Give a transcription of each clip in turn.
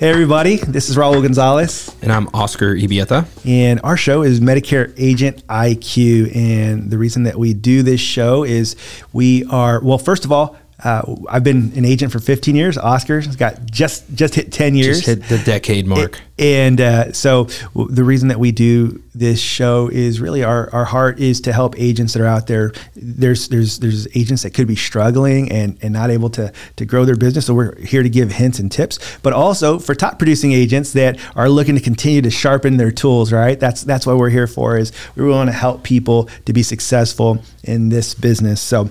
Hey, everybody, this is Raul Gonzalez. And I'm Oscar Ibieta. And our show is Medicare Agent IQ. And the reason that we do this show is we are, well, first of all, uh, I've been an agent for 15 years. Oscar's got just just hit 10 years. Just hit the decade mark. It, and uh, so w- the reason that we do this show is really our, our heart is to help agents that are out there. There's there's there's agents that could be struggling and, and not able to to grow their business. So we're here to give hints and tips, but also for top producing agents that are looking to continue to sharpen their tools. Right. That's that's what we're here for. Is we want to help people to be successful in this business. So.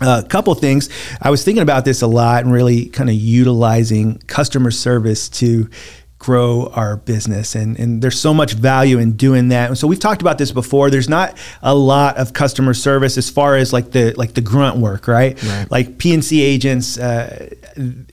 A uh, couple things. I was thinking about this a lot and really kind of utilizing customer service to grow our business and, and there's so much value in doing that and so we've talked about this before there's not a lot of customer service as far as like the like the grunt work right, right. like pnc agents uh,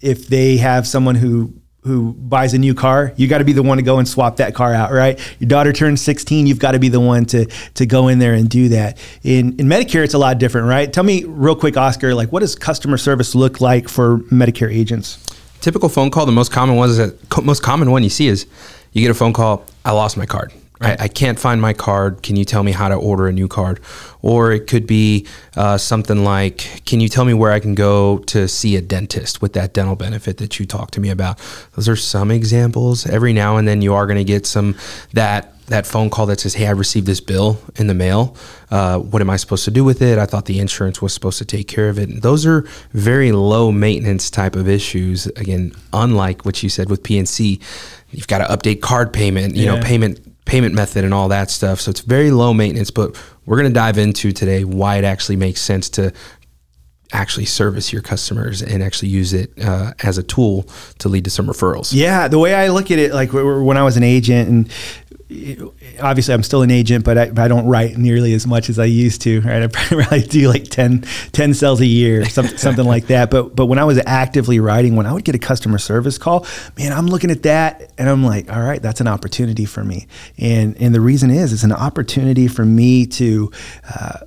if they have someone who who buys a new car, you got to be the one to go and swap that car out, right? Your daughter turns 16, you've got to be the one to to go in there and do that. In in Medicare, it's a lot different, right? Tell me real quick, Oscar, like what does customer service look like for Medicare agents? Typical phone call. The most common one is that most common one you see is you get a phone call. I lost my card. Right. I, I, can't find my card. Can you tell me how to order a new card? Or it could be uh, something like, Can you tell me where I can go to see a dentist with that dental benefit that you talked to me about? Those are some examples. Every now and then you are going to get some that that phone call that says, "Hey, I received this bill in the mail. Uh, what am I supposed to do with it? I thought the insurance was supposed to take care of it." And those are very low maintenance type of issues. Again, unlike what you said with PNC, you've got to update card payment. You yeah. know, payment payment method and all that stuff. So it's very low maintenance, but we're going to dive into today why it actually makes sense to actually service your customers and actually use it uh, as a tool to lead to some referrals. Yeah, the way I look at it, like when I was an agent and obviously I'm still an agent, but I, I, don't write nearly as much as I used to. Right, I probably do like 10, 10 sales a year, something, something like that. But but when I was actively writing, when I would get a customer service call, man, I'm looking at that and I'm like, all right, that's an opportunity for me. And and the reason is, it's an opportunity for me to. Uh,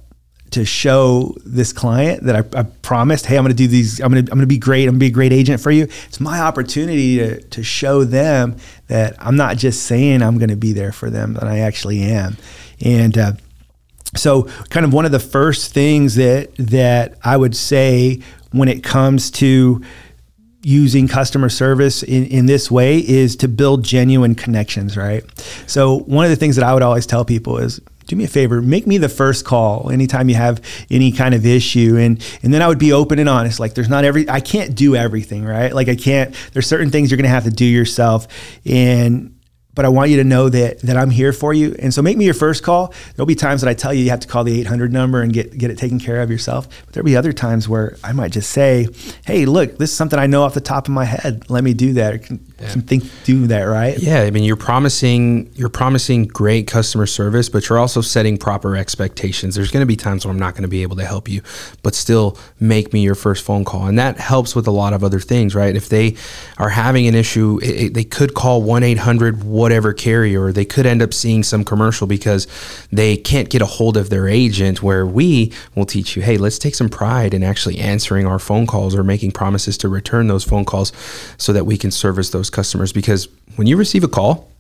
to show this client that I, I promised, hey, I'm going to do these. I'm going to I'm going to be great. I'm going to be a great agent for you. It's my opportunity to to show them that I'm not just saying I'm going to be there for them, but I actually am. And uh, so, kind of one of the first things that that I would say when it comes to using customer service in, in this way is to build genuine connections, right? So one of the things that I would always tell people is do me a favor, make me the first call anytime you have any kind of issue. And and then I would be open and honest. Like there's not every I can't do everything, right? Like I can't, there's certain things you're gonna have to do yourself. And but I want you to know that that I'm here for you. And so make me your first call. There'll be times that I tell you you have to call the 800 number and get get it taken care of yourself. But there'll be other times where I might just say, "Hey, look, this is something I know off the top of my head. Let me do that." Can, yeah. think do that, right? Yeah, I mean, you're promising you're promising great customer service, but you're also setting proper expectations. There's going to be times where I'm not going to be able to help you, but still make me your first phone call, and that helps with a lot of other things, right? If they are having an issue, it, it, they could call one eight hundred whatever carrier. Or they could end up seeing some commercial because they can't get a hold of their agent. Where we will teach you, hey, let's take some pride in actually answering our phone calls or making promises to return those phone calls, so that we can service those customers. Because when you receive a call,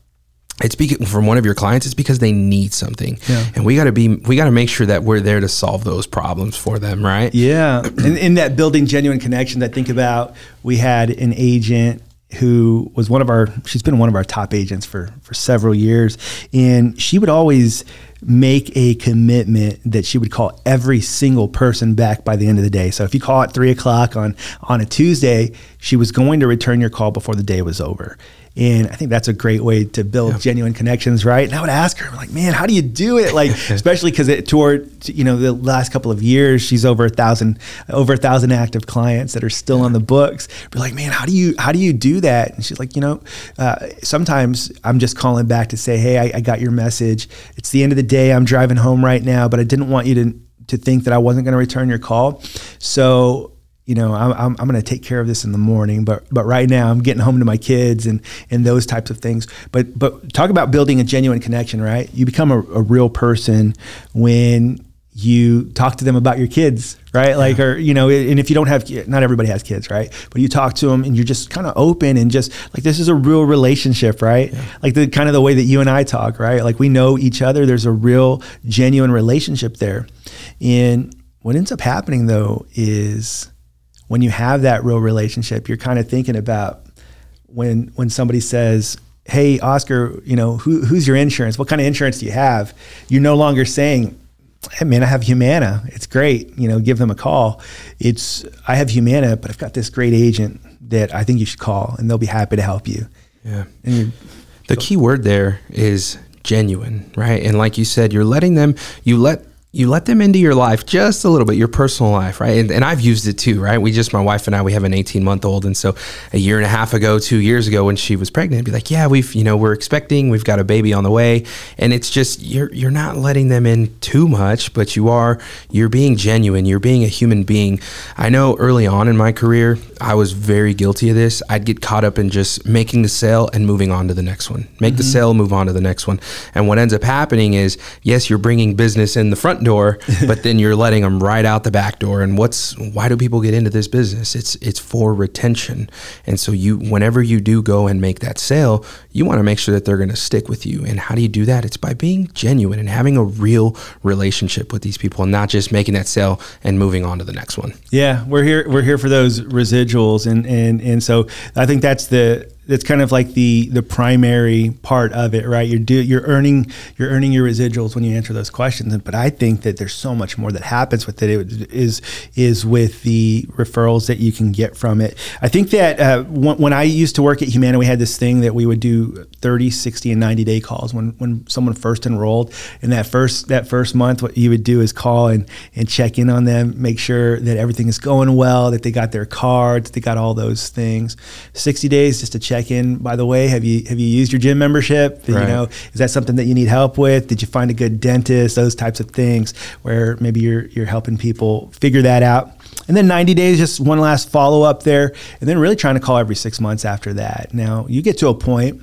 it's because from one of your clients it's because they need something yeah. and we got to be we got to make sure that we're there to solve those problems for them right yeah and in that building genuine connections i think about we had an agent who was one of our she's been one of our top agents for for several years and she would always make a commitment that she would call every single person back by the end of the day. So if you call at three o'clock on on a tuesday she was going to return your call before the day was over and I think that's a great way to build yeah. genuine connections, right? And I would ask her, like, man, how do you do it? Like, especially because it toward you know the last couple of years, she's over a thousand, over a thousand active clients that are still yeah. on the books. Be like, man, how do you how do you do that? And she's like, you know, uh, sometimes I'm just calling back to say, hey, I, I got your message. It's the end of the day. I'm driving home right now, but I didn't want you to to think that I wasn't going to return your call. So you know, I'm, I'm, I'm going to take care of this in the morning, but, but right now I'm getting home to my kids and, and those types of things. But, but talk about building a genuine connection, right? You become a, a real person when you talk to them about your kids, right? Like, or, you know, and if you don't have, not everybody has kids, right? But you talk to them and you're just kind of open and just like, this is a real relationship, right? Yeah. Like the kind of the way that you and I talk, right? Like we know each other. There's a real genuine relationship there. And what ends up happening though is when you have that real relationship, you're kind of thinking about when, when somebody says, Hey, Oscar, you know, who, who's your insurance? What kind of insurance do you have? You're no longer saying, hey man, I have Humana. It's great. You know, give them a call. It's I have Humana, but I've got this great agent that I think you should call, and they'll be happy to help you. Yeah. the key word there is genuine, right? And like you said, you're letting them. You let you let them into your life just a little bit, your personal life, right? And, and I've used it too, right? We just, my wife and I, we have an 18 month old. And so a year and a half ago, two years ago, when she was pregnant, be like, yeah, we've, you know, we're expecting, we've got a baby on the way. And it's just, you're, you're not letting them in too much, but you are, you're being genuine. You're being a human being. I know early on in my career, I was very guilty of this. I'd get caught up in just making the sale and moving on to the next one. Make mm-hmm. the sale, move on to the next one. And what ends up happening is, yes, you're bringing business in the front door, but then you're letting them right out the back door. And what's why do people get into this business? It's it's for retention. And so you whenever you do go and make that sale, you want to make sure that they're going to stick with you. And how do you do that? It's by being genuine and having a real relationship with these people and not just making that sale and moving on to the next one. Yeah, we're here we're here for those residuals and and and so I think that's the that's kind of like the the primary part of it, right? You're do, you're earning you're earning your residuals when you answer those questions. But I think that there's so much more that happens with it. it is is with the referrals that you can get from it. I think that uh, when, when, I used to work at Humana, we had this thing that we would do 30, 60, and 90 day calls when when someone first enrolled. And that first that first month, what you would do is call and and check in on them, make sure that everything is going well, that they got their cards, they got all those things. 60 days just to check check in. By the way, have you have you used your gym membership? Right. You know, is that something that you need help with? Did you find a good dentist? Those types of things where maybe you're you're helping people figure that out. And then 90 days, just one last follow up there, and then really trying to call every six months after that. Now you get to a point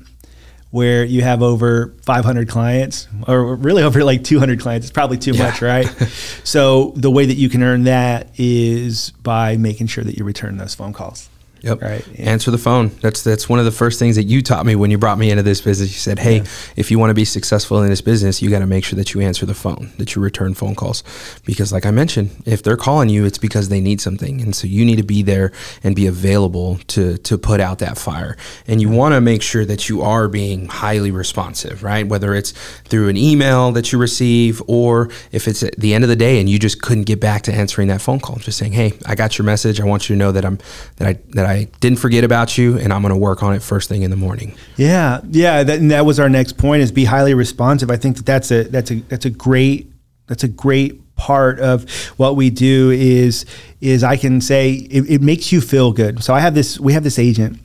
where you have over 500 clients or really over like 200 clients it's probably too yeah. much right so the way that you can earn that is by making sure that you return those phone calls Yep. Right. Yeah. Answer the phone. That's that's one of the first things that you taught me when you brought me into this business. You said, "Hey, yeah. if you want to be successful in this business, you got to make sure that you answer the phone, that you return phone calls, because like I mentioned, if they're calling you, it's because they need something, and so you need to be there and be available to to put out that fire. And you want to make sure that you are being highly responsive, right? Whether it's through an email that you receive, or if it's at the end of the day and you just couldn't get back to answering that phone call, just saying, "Hey, I got your message. I want you to know that I'm that I that I didn't forget about you, and I'm going to work on it first thing in the morning. Yeah, yeah, that, and that was our next point: is be highly responsive. I think that that's a that's a that's a great that's a great part of what we do is is I can say it, it makes you feel good. So I have this we have this agent,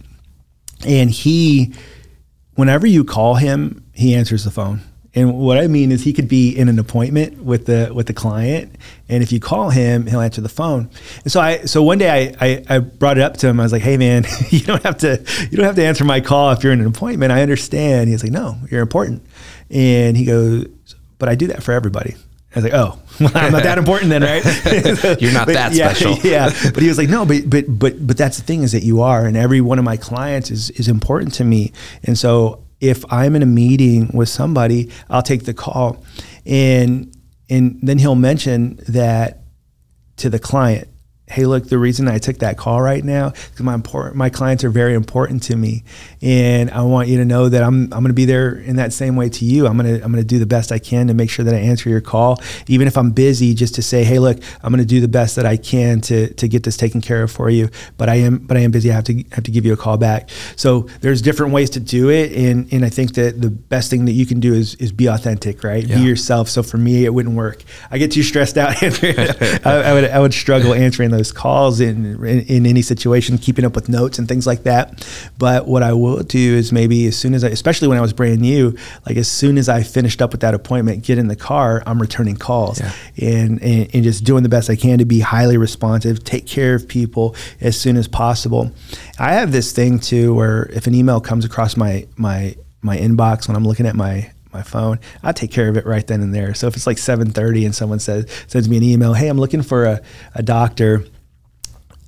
and he, whenever you call him, he answers the phone and what I mean is he could be in an appointment with the with the client, and if you call him, he'll answer the phone. And so I so one day I, I, I brought it up to him. I was like, "Hey man, you don't have to you don't have to answer my call if you're in an appointment. I understand." He's like, "No, you're important." And he goes, "But I do that for everybody." I was like, "Oh, well, I'm not that important then, right?" You're not but, that yeah, special. yeah. But he was like, "No, but but but but that's the thing is that you are, and every one of my clients is is important to me." And so if I'm in a meeting with somebody, I'll take the call, and and then he'll mention that to the client hey, look, the reason I took that call right now because my important, my clients are very important to me, and I want you to know that I'm I'm going to be there in that same way to you. I'm gonna I'm gonna do the best I can to make sure that I answer your call, even if I'm busy. Just to say, hey, look, I'm going to do the best that I can to to get this taken care of for you. But I am but I am busy. I have to have to give you a call back. So there's different ways to do it, and and I think that the best thing that you can do is is be authentic, right? Yeah. Be yourself. So for me, it wouldn't work. I get too stressed out. I, I would I would struggle answering those calls in, in, in any situation, keeping up with notes and things like that. But what I will do is maybe as soon as I, especially when I was brand new, like as soon as I finished up with that appointment, get in the car, I'm returning calls yeah. and, and and just doing the best I can to be highly responsive, take care of people as soon as possible. I have this thing too where if an email comes across my my my inbox when I'm looking at my my phone. I take care of it right then and there. So if it's like 7:30 and someone says sends me an email, "Hey, I'm looking for a, a doctor."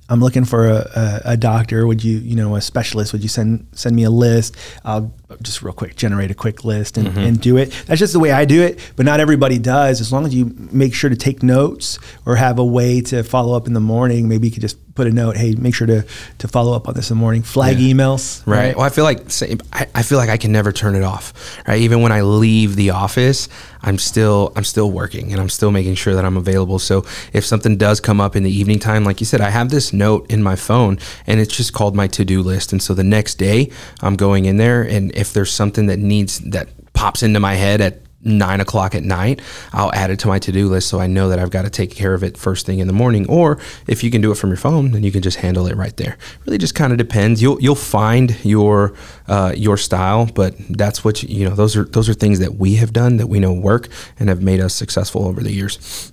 I'm looking for a, a, a, doctor. Would you, you know, a specialist? Would you send send me a list? I'll just real quick generate a quick list and, mm-hmm. and do it. That's just the way I do it, but not everybody does. As long as you make sure to take notes or have a way to follow up in the morning, maybe you could just put a note. Hey, make sure to to follow up on this in the morning. Flag yeah. emails. Right. right. Well, I feel like I, I feel like I can never turn it off. Right. Even when I leave the office, I'm still I'm still working and I'm still making sure that I'm available. So if something does come up in the evening time, like you said, I have this note in my phone and it's just called my to do list. And so the next day I'm going in there and if there's something that needs that pops into my head at nine o'clock at night, I'll add it to my to do list so I know that I've got to take care of it first thing in the morning. Or if you can do it from your phone, then you can just handle it right there. Really, just kind of depends. You'll you'll find your uh, your style, but that's what you, you know. Those are those are things that we have done that we know work and have made us successful over the years.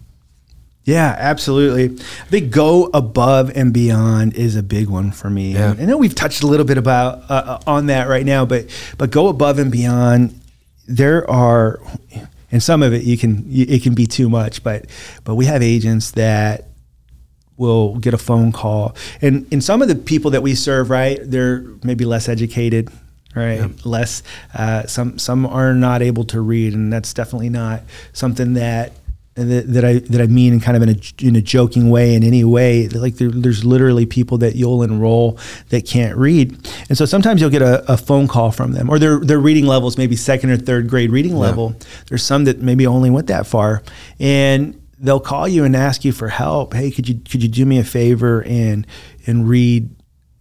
Yeah, absolutely. I think go above and beyond is a big one for me. Yeah. I know we've touched a little bit about uh, uh, on that right now, but but go above and beyond. There are, and some of it you can it can be too much, but but we have agents that will get a phone call, and and some of the people that we serve, right, they're maybe less educated, right yeah. less uh, some some are not able to read and that's definitely not something that that, that I that I mean in kind of in a in a joking way in any way like there, there's literally people that you'll enroll that can't read. And so sometimes you'll get a, a, phone call from them or their their reading levels maybe second or third grade reading yeah. level. There's some that maybe only went that far and they'll call you and ask you for help. Hey could you could you do me a favor and and read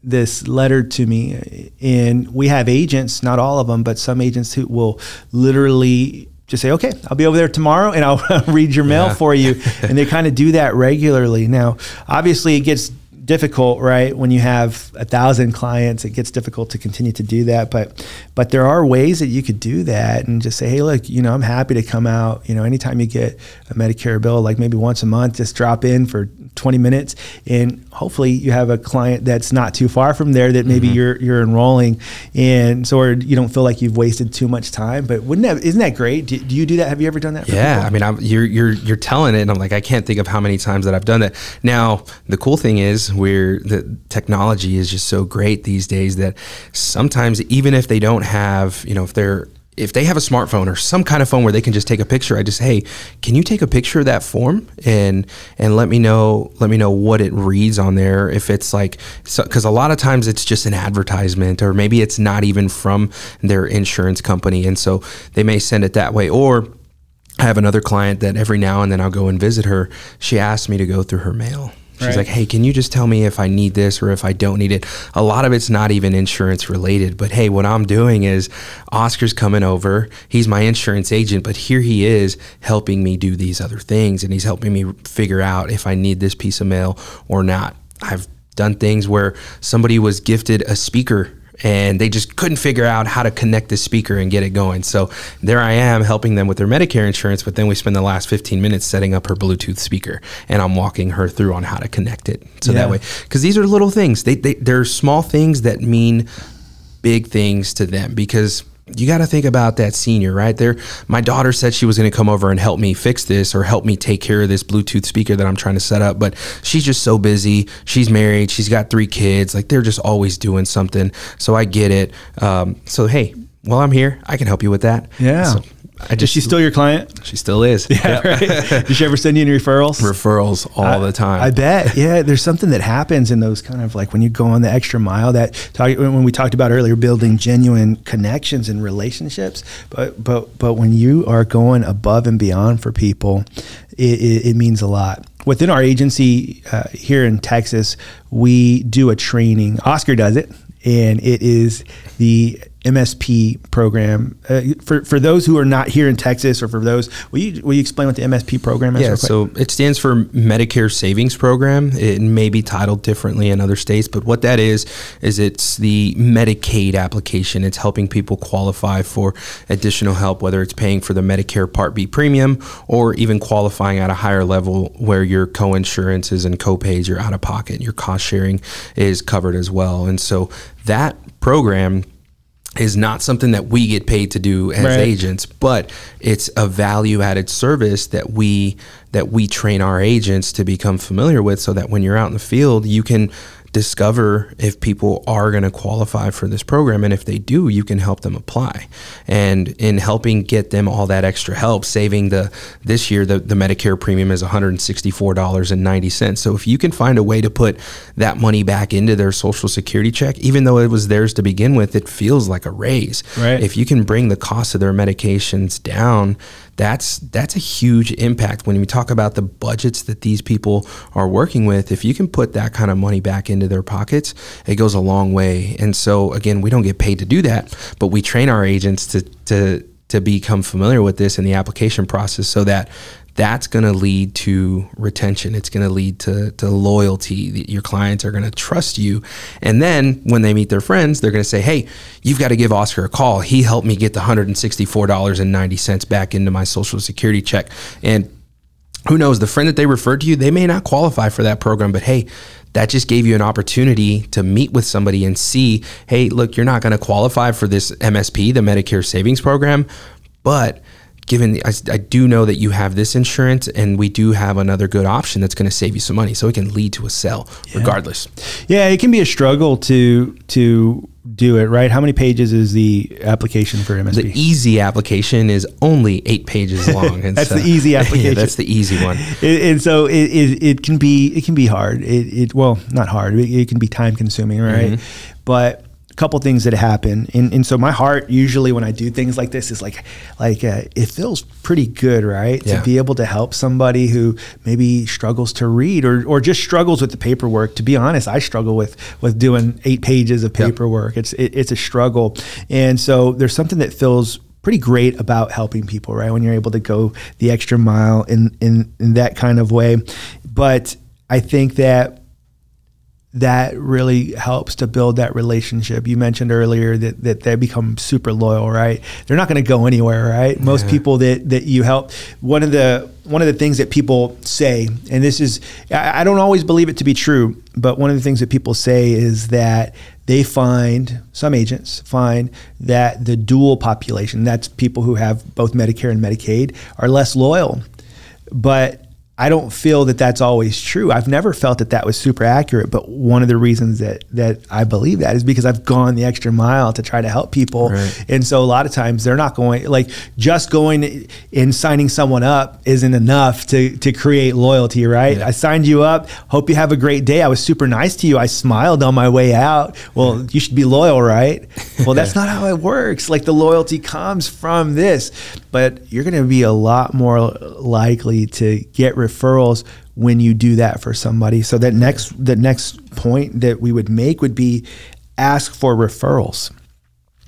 this letter to me? And we have agents not all of them but some agents who will literally just say, okay, I'll be over there tomorrow and I'll read your mail yeah. for you. and they kind of do that regularly. Now, obviously, it gets difficult, right? When you have a thousand clients, it gets difficult to continue to do that. But but there are ways that you could do that and just say, hey, look, you know, I'm happy to come out. You know, anytime you get a Medicare bill, like maybe once a month, just drop in for 20 minutes, and hopefully you have a client that's not too far from there that maybe mm-hmm. you're you're enrolling, and so or you don't feel like you've wasted too much time. But wouldn't that isn't that great? Do, do you do that? Have you ever done that? yeah, people? I mean, I'm, you're you're you're telling it, and I'm like, I can't think of how many times that I've done that. Now, the cool thing is, where the technology is just so great these days that sometimes even if they don't have, you know, if they're if they have a smartphone or some kind of phone where they can just take a picture, I just say, hey, can you take a picture of that form and and let me know let me know what it reads on there? If it's like because so, a lot of times it's just an advertisement or maybe it's not even from their insurance company and so they may send it that way. Or I have another client that every now and then I'll go and visit her. She asked me to go through her mail She's right. like, hey, can you just tell me if I need this or if I don't need it? A lot of it's not even insurance related, but hey, what I'm doing is Oscar's coming over. He's my insurance agent, but here he is helping me do these other things and he's helping me figure out if I need this piece of mail or not. I've done things where somebody was gifted a speaker and they just couldn't figure out how to connect the speaker and get it going. So there I am helping them with their Medicare insurance, but then we spend the last 15 minutes setting up her Bluetooth speaker and I'm walking her through on how to connect it. So yeah. that way, because these are little things, they, they, they're small things that mean big things to them because you got to think about that senior right there. My daughter said she was going to come over and help me fix this or help me take care of this Bluetooth speaker that I'm trying to set up, but she's just so busy. She's married, she's got three kids. Like they're just always doing something. So I get it. Um, so hey, while I'm here, I can help you with that. Yeah. So I just, is she still your client? She still is. Yeah, right. Did she ever send you any referrals? Referrals all I, the time. I bet. Yeah, there's something that happens in those kind of like when you go on the extra mile. That talk, when we talked about earlier, building genuine connections and relationships. But but but when you are going above and beyond for people, it, it, it means a lot within our agency uh, here in Texas, we do a training. Oscar does it, and it is the MSP program. Uh, for for those who are not here in Texas, or for those, will you will you explain what the MSP program is? Yeah, so it stands for Medicare Savings Program. It may be titled differently in other states, but what that is is it's the Medicaid application. It's helping people qualify for additional help, whether it's paying for the Medicare Part B premium or even qualifying at a higher level where your co-insurances and co-pays, your out of pocket, your cost sharing is covered as well. And so that program is not something that we get paid to do as Right. agents, but it's a value added service that we that we train our agents to become familiar with so that when you're out in the field, you can discover if people are going to qualify for this program and if they do you can help them apply. And in helping get them all that extra help saving the this year the, the medicare premium is $164.90 so if you can find a way to put that money back into their social security check even though it was theirs to begin with it feels like a raise. Right. if you can bring the cost of their medications down that's that's a huge impact when we talk about the budgets that these people are working with. If you can put that kind of money back into their pockets it goes a long way. And so again we don't get paid to do that but we train our agents to to to become familiar with this in the application process so that that's going to lead to retention. It's going to lead to, to loyalty. Your clients are going to trust you. And then when they meet their friends, they're going to say, Hey, you've got to give Oscar a call. He helped me get the $164.90 back into my social security check. And who knows, the friend that they referred to you, they may not qualify for that program, but hey, that just gave you an opportunity to meet with somebody and see, hey, look, you're not going to qualify for this MSP, the Medicare Savings Program, but given the, I, I do know that you have this insurance and we do have another good option that's going to save you some money so it can lead to a sell regardless Yeah, it can be a struggle to to do it, right? How many pages is the application for MSP? the easy application is only eight pages long and That's so- the easy application Yeah, that's the easy one It- and so it, it, it can be it can be hard. It, it well not hard. It, it can be time consuming, right? Mm-hmm. But a couple things that happen, and, and so my heart usually when I do things like this is like like uh, it feels pretty good, right? Yeah. To be able to help somebody who maybe struggles to read or or just struggles with the paperwork. To be honest, I struggle with with doing eight pages of Yep. paperwork. It's it, it's a struggle, and so there's something that feels pretty great about helping people, right? When you're able to go the extra mile in in, in that kind of way. But I think that that really helps to build that relationship. You mentioned earlier that, that they become super loyal, right? They're not going to go anywhere, right? Most people that, that you help, one of the one of the things that people say, and this is I, I don't always believe it to be true, but one of the things that people say is that they find some agents find that the dual population, that's people who have both Medicare and Medicaid, are less loyal. But I don't feel that that's always true. I've never felt that that was super accurate. But one of the reasons that that I believe that is because I've gone the extra mile to try to help people, Right. and so a lot of times they're not going like just going and signing someone up isn't enough to to create loyalty, right? Yeah. I signed you up. Hope you have a great day. I was super nice to you. I smiled on my way out. Well, you should be loyal, right? Well, that's not how it works. Like the loyalty comes from this, but you're going to be a lot more likely to get referrals when you do that for somebody. So that next the next point that we would make would be ask for referrals.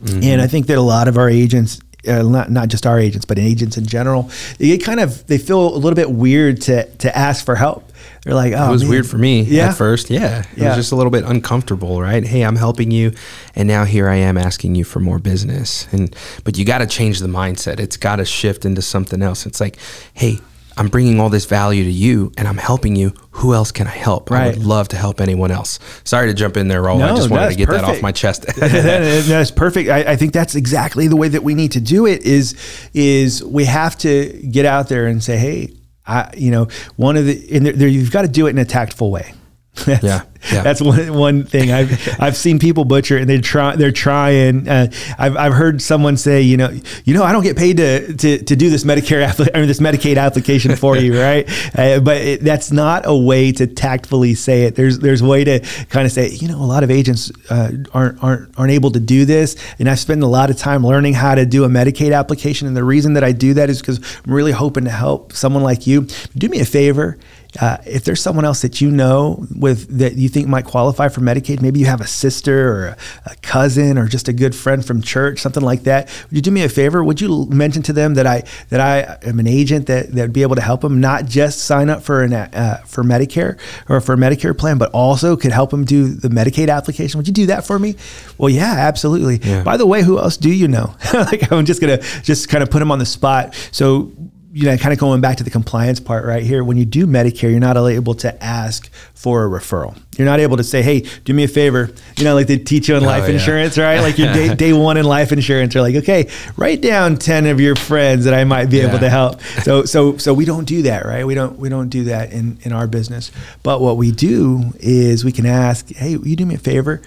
And I think that a lot of our agents, uh, not, not just our agents, but agents in general, they get kind of they feel a little bit weird to to ask for help. They're like, oh, It was man. weird for me Yeah. at first. Yeah. It Yeah. was just a little bit uncomfortable, right? Hey, I'm helping you and now here I am asking you for more business. And but you got to change the mindset. It's got to shift into something else. It's like, "Hey, I'm bringing all this value to you and I'm helping you. Who else can I help? I would love to help anyone else." Sorry to jump in there, Raul. I just wanted to get that off my chest. That- that's perfect. I, I think that's exactly the way that we need to do it. Is is we have to get out there and say, hey, I, you know, one of the and there, there, you've got to do it in a tactful way. That's, Yeah, yeah. that's one one thing I've I've seen people butcher and they try they're trying. Uh, I've I've heard someone say, you know, you know, I don't get paid to to, to do this Medicare appli- I mean, this Medicaid application for you, right? Uh, but it, that's not a way to tactfully say it. There's there's a way to kind of say, you know, a lot of agents uh, aren't aren't aren't able to do this, and I spend a lot of time learning how to do a Medicaid application. And the reason that I do that is because I'm really hoping to help someone like you. Do me a favor. Uh, if there's someone else that you know with that you think might qualify for Medicaid, maybe you have a sister or a, a cousin or just a good friend from church, something like that. Would you do me a favor? Would you mention to them that I that I am an agent that that would be able to help them not just sign up for an uh, for Medicare or for a Medicare plan, but also could help them do the Medicaid application? Would you do that for me? Well, yeah, absolutely. Yeah. By the way, who else do you know? like I'm just gonna just kind of put them on the spot. So you know, kind of going back to the compliance part right here, when you do Medicare, you're not able to ask for a referral. You're not able to say, hey, do me a favor. You know, like they teach you in oh, life Oh, yeah. insurance, right? Like your day, day one in life insurance, you're like, okay, write down 10 of your friends that I might be able to help. So, so, so we don't do that, right? We don't, we don't do that in, in our business. But what we do is we can ask, hey, will you do me a favor?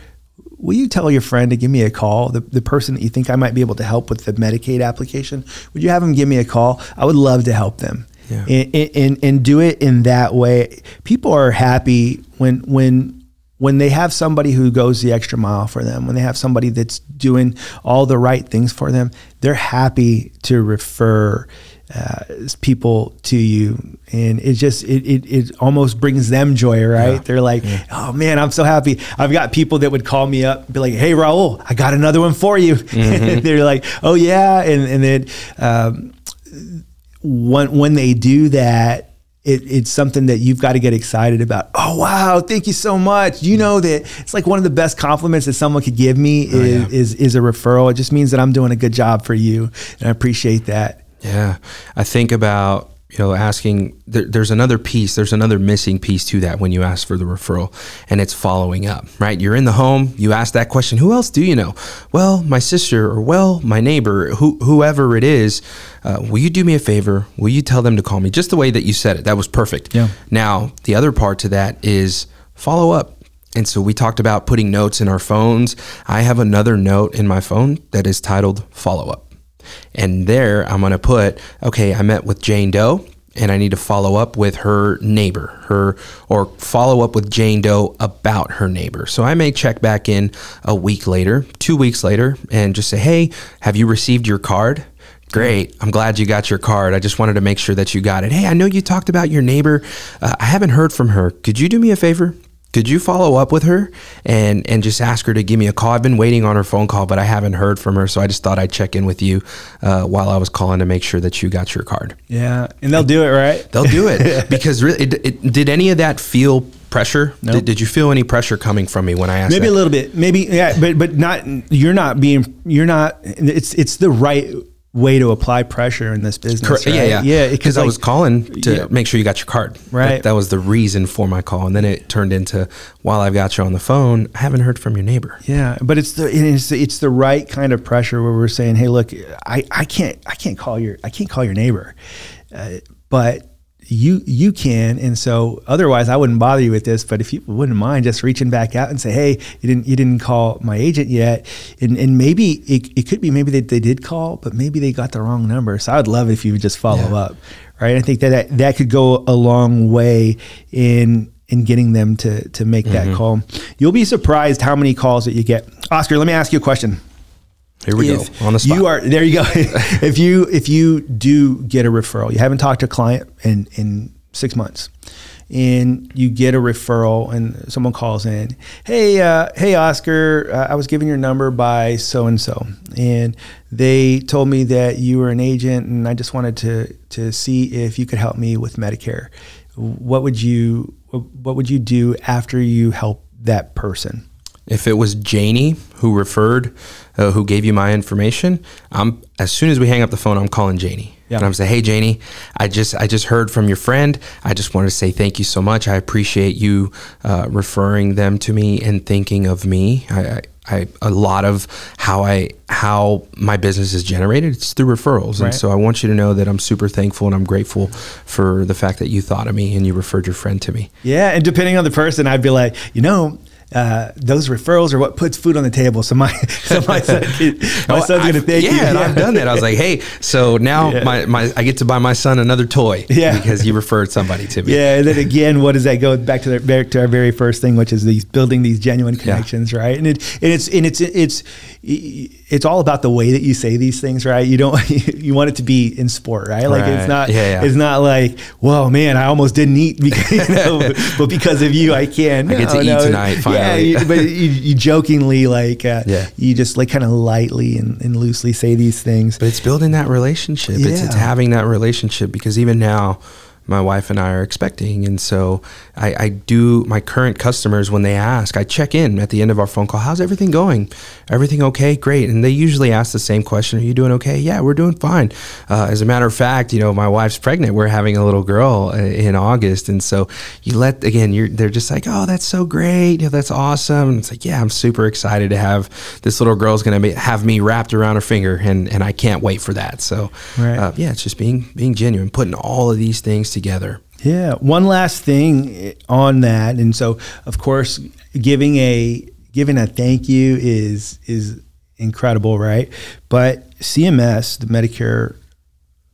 Will you tell your friend to give me a call? The, the person that you think I might be able to help with the Medicaid application, would you have them give me a call? I would love to help them. Yeah. And, and, and do it in that way. People are happy when when when they have somebody who goes the extra mile for them, when they have somebody that's doing all the right things for them, they're happy to refer uh, people to you, and it just it, it it almost brings them joy, right? Yeah. They're like, oh man, I'm so happy. I've got people that would call me up, and be like, hey Raul, I got another one for you. they're like, oh yeah, and and then. Um, when when they do that, it, it's something that you've got to get excited about. Oh wow, thank you so much. You know that it's like one of the best compliments that someone could give me is, yeah. is is a referral. It just means that I'm doing a good job for you, and I appreciate that. Yeah, I think about you know asking. There, there's another piece. There's another missing piece to that when you ask for the referral, and it's following up. Right? You're in the home. You ask that question. Who else do you know? Well, my sister, or well, my neighbor, who, whoever it is. Uh, will you do me a favor? Will you tell them to call me? Just the way that you said it. That was perfect. Yeah. Now the other part to that is follow up. And so we talked about putting notes in our phones. I have another note in my phone that is titled follow up. And there I'm going to put, okay, I met with Jane Doe and I need to follow up with her neighbor, her or follow up with Jane Doe about her neighbor. So I may check back in a week later, 2 weeks later and just say, "Hey, have you received your card?" Great. I'm glad you got your card. I just wanted to make sure that you got it. Hey, I know you talked about your neighbor. Uh, I haven't heard from her. Could you do me a favor? Could you follow up with her and and just ask her to give me a call? I've been waiting on her phone call, but I haven't heard from her, so I just thought I'd check in with you uh, while I was calling to make sure that you got your card. Yeah, and they'll do it right. They'll do it because really, it, it, did any of that feel pressure? Nope. Did, did you feel any pressure coming from me when I asked? Maybe that? a little bit, maybe yeah, but but not. You're not being. You're not. It's it's the right way to apply pressure in this business. Correct. right? Yeah, yeah, yeah. Because I was calling to Yeah. make sure you got your card. Right. That, that was the reason for my call, and then it turned into while I've got you on the phone, I haven't heard from your neighbor. Yeah, but it's the it's it's the right kind of pressure where we're saying, hey, look, I, I can't I can't call your I can't call your neighbor, uh, but you you can, and so otherwise I wouldn't bother you with this. But if you wouldn't mind just reaching back out and say, hey, you didn't you didn't call my agent yet, and and maybe it, it could be maybe they, they did call, but maybe they got the wrong number. So I'd love it if you would just follow Yeah. up, right? I think that, that that could go a long way in in getting them to to make that mm-hmm. call. You'll be surprised how many calls that you get. Oscar, let me ask you a question. Here we If go on the spot. You are there. You go. if you if you do get a referral, you haven't talked to a client in in six months, and you get a referral, and someone calls in, hey, uh, hey, Oscar, uh, I was given your number by so and so, and they told me that you were an agent, and I just wanted to to see if you could help me with Medicare. What would you What would you do after you help that person? If it was Janie who referred, uh, who gave you my information, I'm as soon as we hang up the phone, I'm calling Janie. Yeah. And I'm saying, "Hey, Janie, I just I just heard from your friend. I just wanted to say thank you so much. I appreciate you uh, referring them to me and thinking of me. I, I, I a lot of how I how my business is generated it's through referrals, Right. and so I want you to know that I'm super thankful and I'm grateful for the fact that you thought of me and you referred your friend to me. Yeah, and depending on the person, I'd be like, you know, uh, those referrals are what puts food on the table. So my, so my, son, my Oh, son's gonna thank yeah, you. and I've done that. I was like, hey, so now Yeah. my, my I get to buy my son another toy Yeah. because you referred somebody to me. Yeah, and then again, what does that go back to the, back to our very first thing, which is these building these genuine connections, right? And it and it's and it's it's it's all about the way that you say these things, right? You don't you want it to be in sport, right? Like it's not Yeah, yeah. it's not like, well, man, I almost didn't eat, because, you know, but because of you, I can. I get to No, eat tonight, Yeah, you, but you, you jokingly like, uh, Yeah. you just like kind of lightly and, and loosely say these things. But it's building that relationship. It's, it's having that relationship because even now, my wife and I are expecting. And so I, I, do my current customers when they ask, I check in at the end of our phone call. How's everything going? Everything okay? Great. And they usually ask the same question: Are you doing okay? Yeah, we're doing fine. Uh, as a matter of fact, you know, my wife's pregnant. We're having a little girl uh, in August, and so you let again, you're they're just like, oh, that's so great. That's awesome. And it's like, yeah, I'm super excited to have this little girl's going to have me wrapped around her finger, and and I can't wait for that. So, right. uh, yeah, it's just being being genuine, putting all of these things together. Yeah. One last thing on that, and so of course, giving a giving a thank you is is incredible, right? But CMS, the Medicare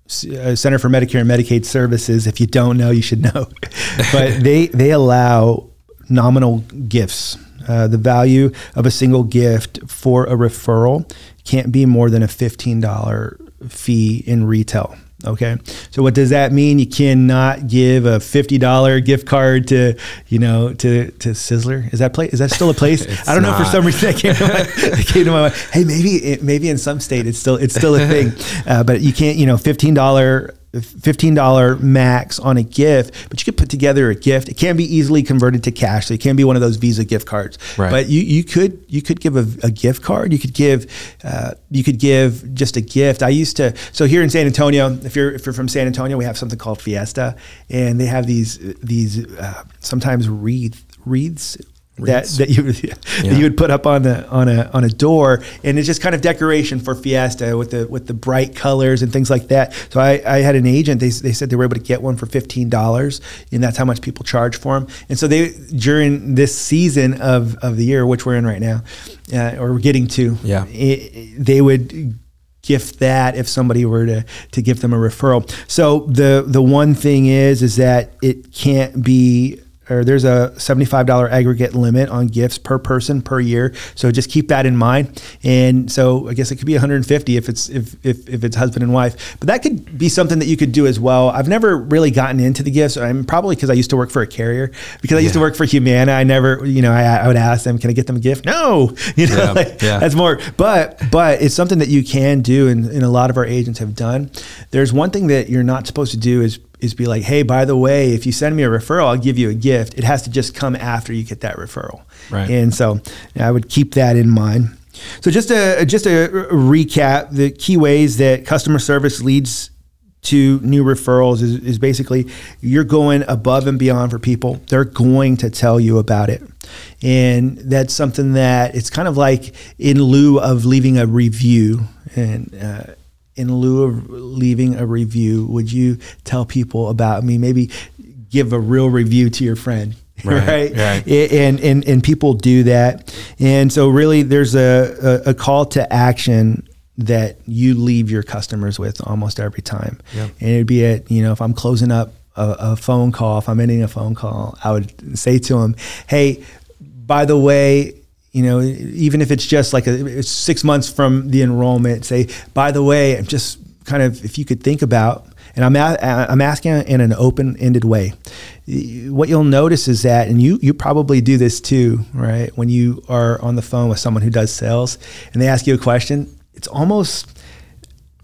uh, Center for Medicare and Medicaid Services, if you don't know, you should know. but they they allow nominal gifts. Uh, the value of a single gift for a referral can't be more than a $15 fee in retail. Okay. So what does that mean? You cannot give a fifty dollar gift card to, you know, to to Sizzler. Is that place? Is that still a place? I don't not. know. For some reason, that came to my, that came to my mind. Hey, maybe it, maybe in some state it's still it's still a thing, uh, but you can't. You know, fifteen dollar $15 max on a gift, but you could put together a gift. It can be easily converted to cash. So it can be one of those Visa gift cards. Right. But you, you could you could give a, a gift card. You could give uh, you could give just a gift. I used to so here in San Antonio, if you're if you're from San Antonio, we have something called Fiesta, and they have these these uh, sometimes wreath wreaths that, that you yeah. that you would put up on the on a on a door, and it's just kind of decoration for Fiesta with the with the bright colors and things like that. So I, I had an agent. They, they said they were able to get one for fifteen dollars, and that's how much people charge for them. And so they during this season of of the year, which we're in right now, uh, or we're getting to, yeah, it, they would gift that if somebody were to to give them a referral. So the the one thing is is that it can't be or there's a $75 aggregate limit on gifts per person per year. So just keep that in mind. And so I guess it could be 150 if it's if, if, if it's husband and wife. But that could be something that you could do as well. I've never really gotten into the gifts. I'm probably because I used to work for a carrier. Because I used to work for Humana, I never, you know, I, I, would ask them, "Can I get them a gift?" No, you know, yeah, like, yeah. that's more. But but it's something that you can do, and, and a lot of our agents have done. There's one thing that you're not supposed to do is is be like, hey, by the way, if you send me a referral, I'll give you a gift. It has to just come after you get that referral. Right. And so I would keep that in mind. So just a just a recap, the key ways that customer service leads to new referrals is, is basically you're going above and beyond for people. They're going to tell you about it. And that's something that it's kind of like in lieu of leaving a review and uh, in lieu of leaving a review, would you tell people about me? Maybe give a real review to your friend. Right, right? right. And, and and people do that, and so really, there's a, a, a call to action that you leave your customers with almost every time. Yep. And it'd be at, you know, if I'm closing up a, a, phone call, if I'm ending a phone call, I would say to them, hey, by the way, you know, even if it's just like a, six months from the enrollment, say, by the way, I'm just kind of, if you could think about, and I'm, a, I'm asking in an open ended way. What you'll notice is that, and you, you probably do this too, right? When you are on the phone with someone who does sales and they ask you a question, it's almost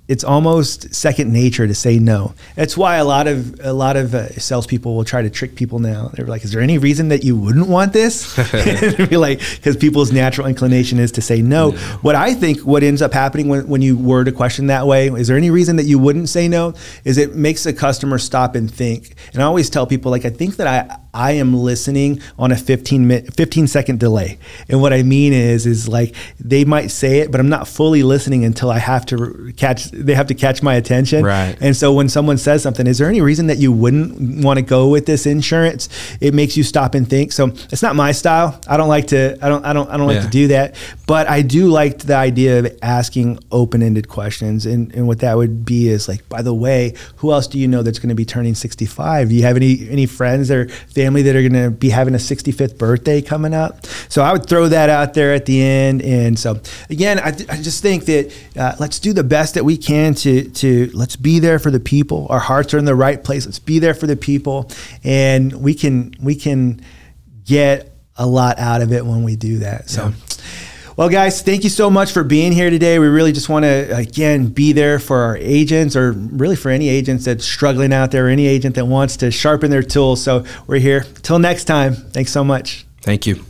it's almost second nature to say no. That's why a lot of a lot of uh, salespeople will try to trick people now. They're like, "Is there any reason that you wouldn't want this?" be like, because people's natural inclination is to say no. Yeah. What I think what ends up happening when, when you word a question that way, is there any reason that you wouldn't say no? Is it makes the customer stop and think. And I always tell people like, I think that I I am listening on a 15 minute, 15 second delay. And what I mean is, is like they might say it, but I'm not fully listening until I have to catch, they have to catch my attention. Right. And so when someone says something, is there any reason that you wouldn't want to go with this insurance? It makes you stop and think. So it's not my style. I don't like to, I don't, I don't, I don't like to do that, but I do like the idea of asking open-ended questions. And, and what that would be is like, by the way, who else do you know that's going to be turning 65? Do you have any, any friends or family that are going to be having a 65th birthday coming up. So I would throw that out there at the end. And so again, I, th- I just think that uh, let's do the best that we can to to let's be there for the people. Our hearts are in the right place. Let's be there for the people, and we can we can get a lot out of it when we do that. So. Yeah. Well, guys, thank you so much for being here today. We really just want to, again, be there for our agents or really for any agents that's struggling out there, any agent that wants to sharpen their tools. So we're here. Till next time, thanks so much. Thank you.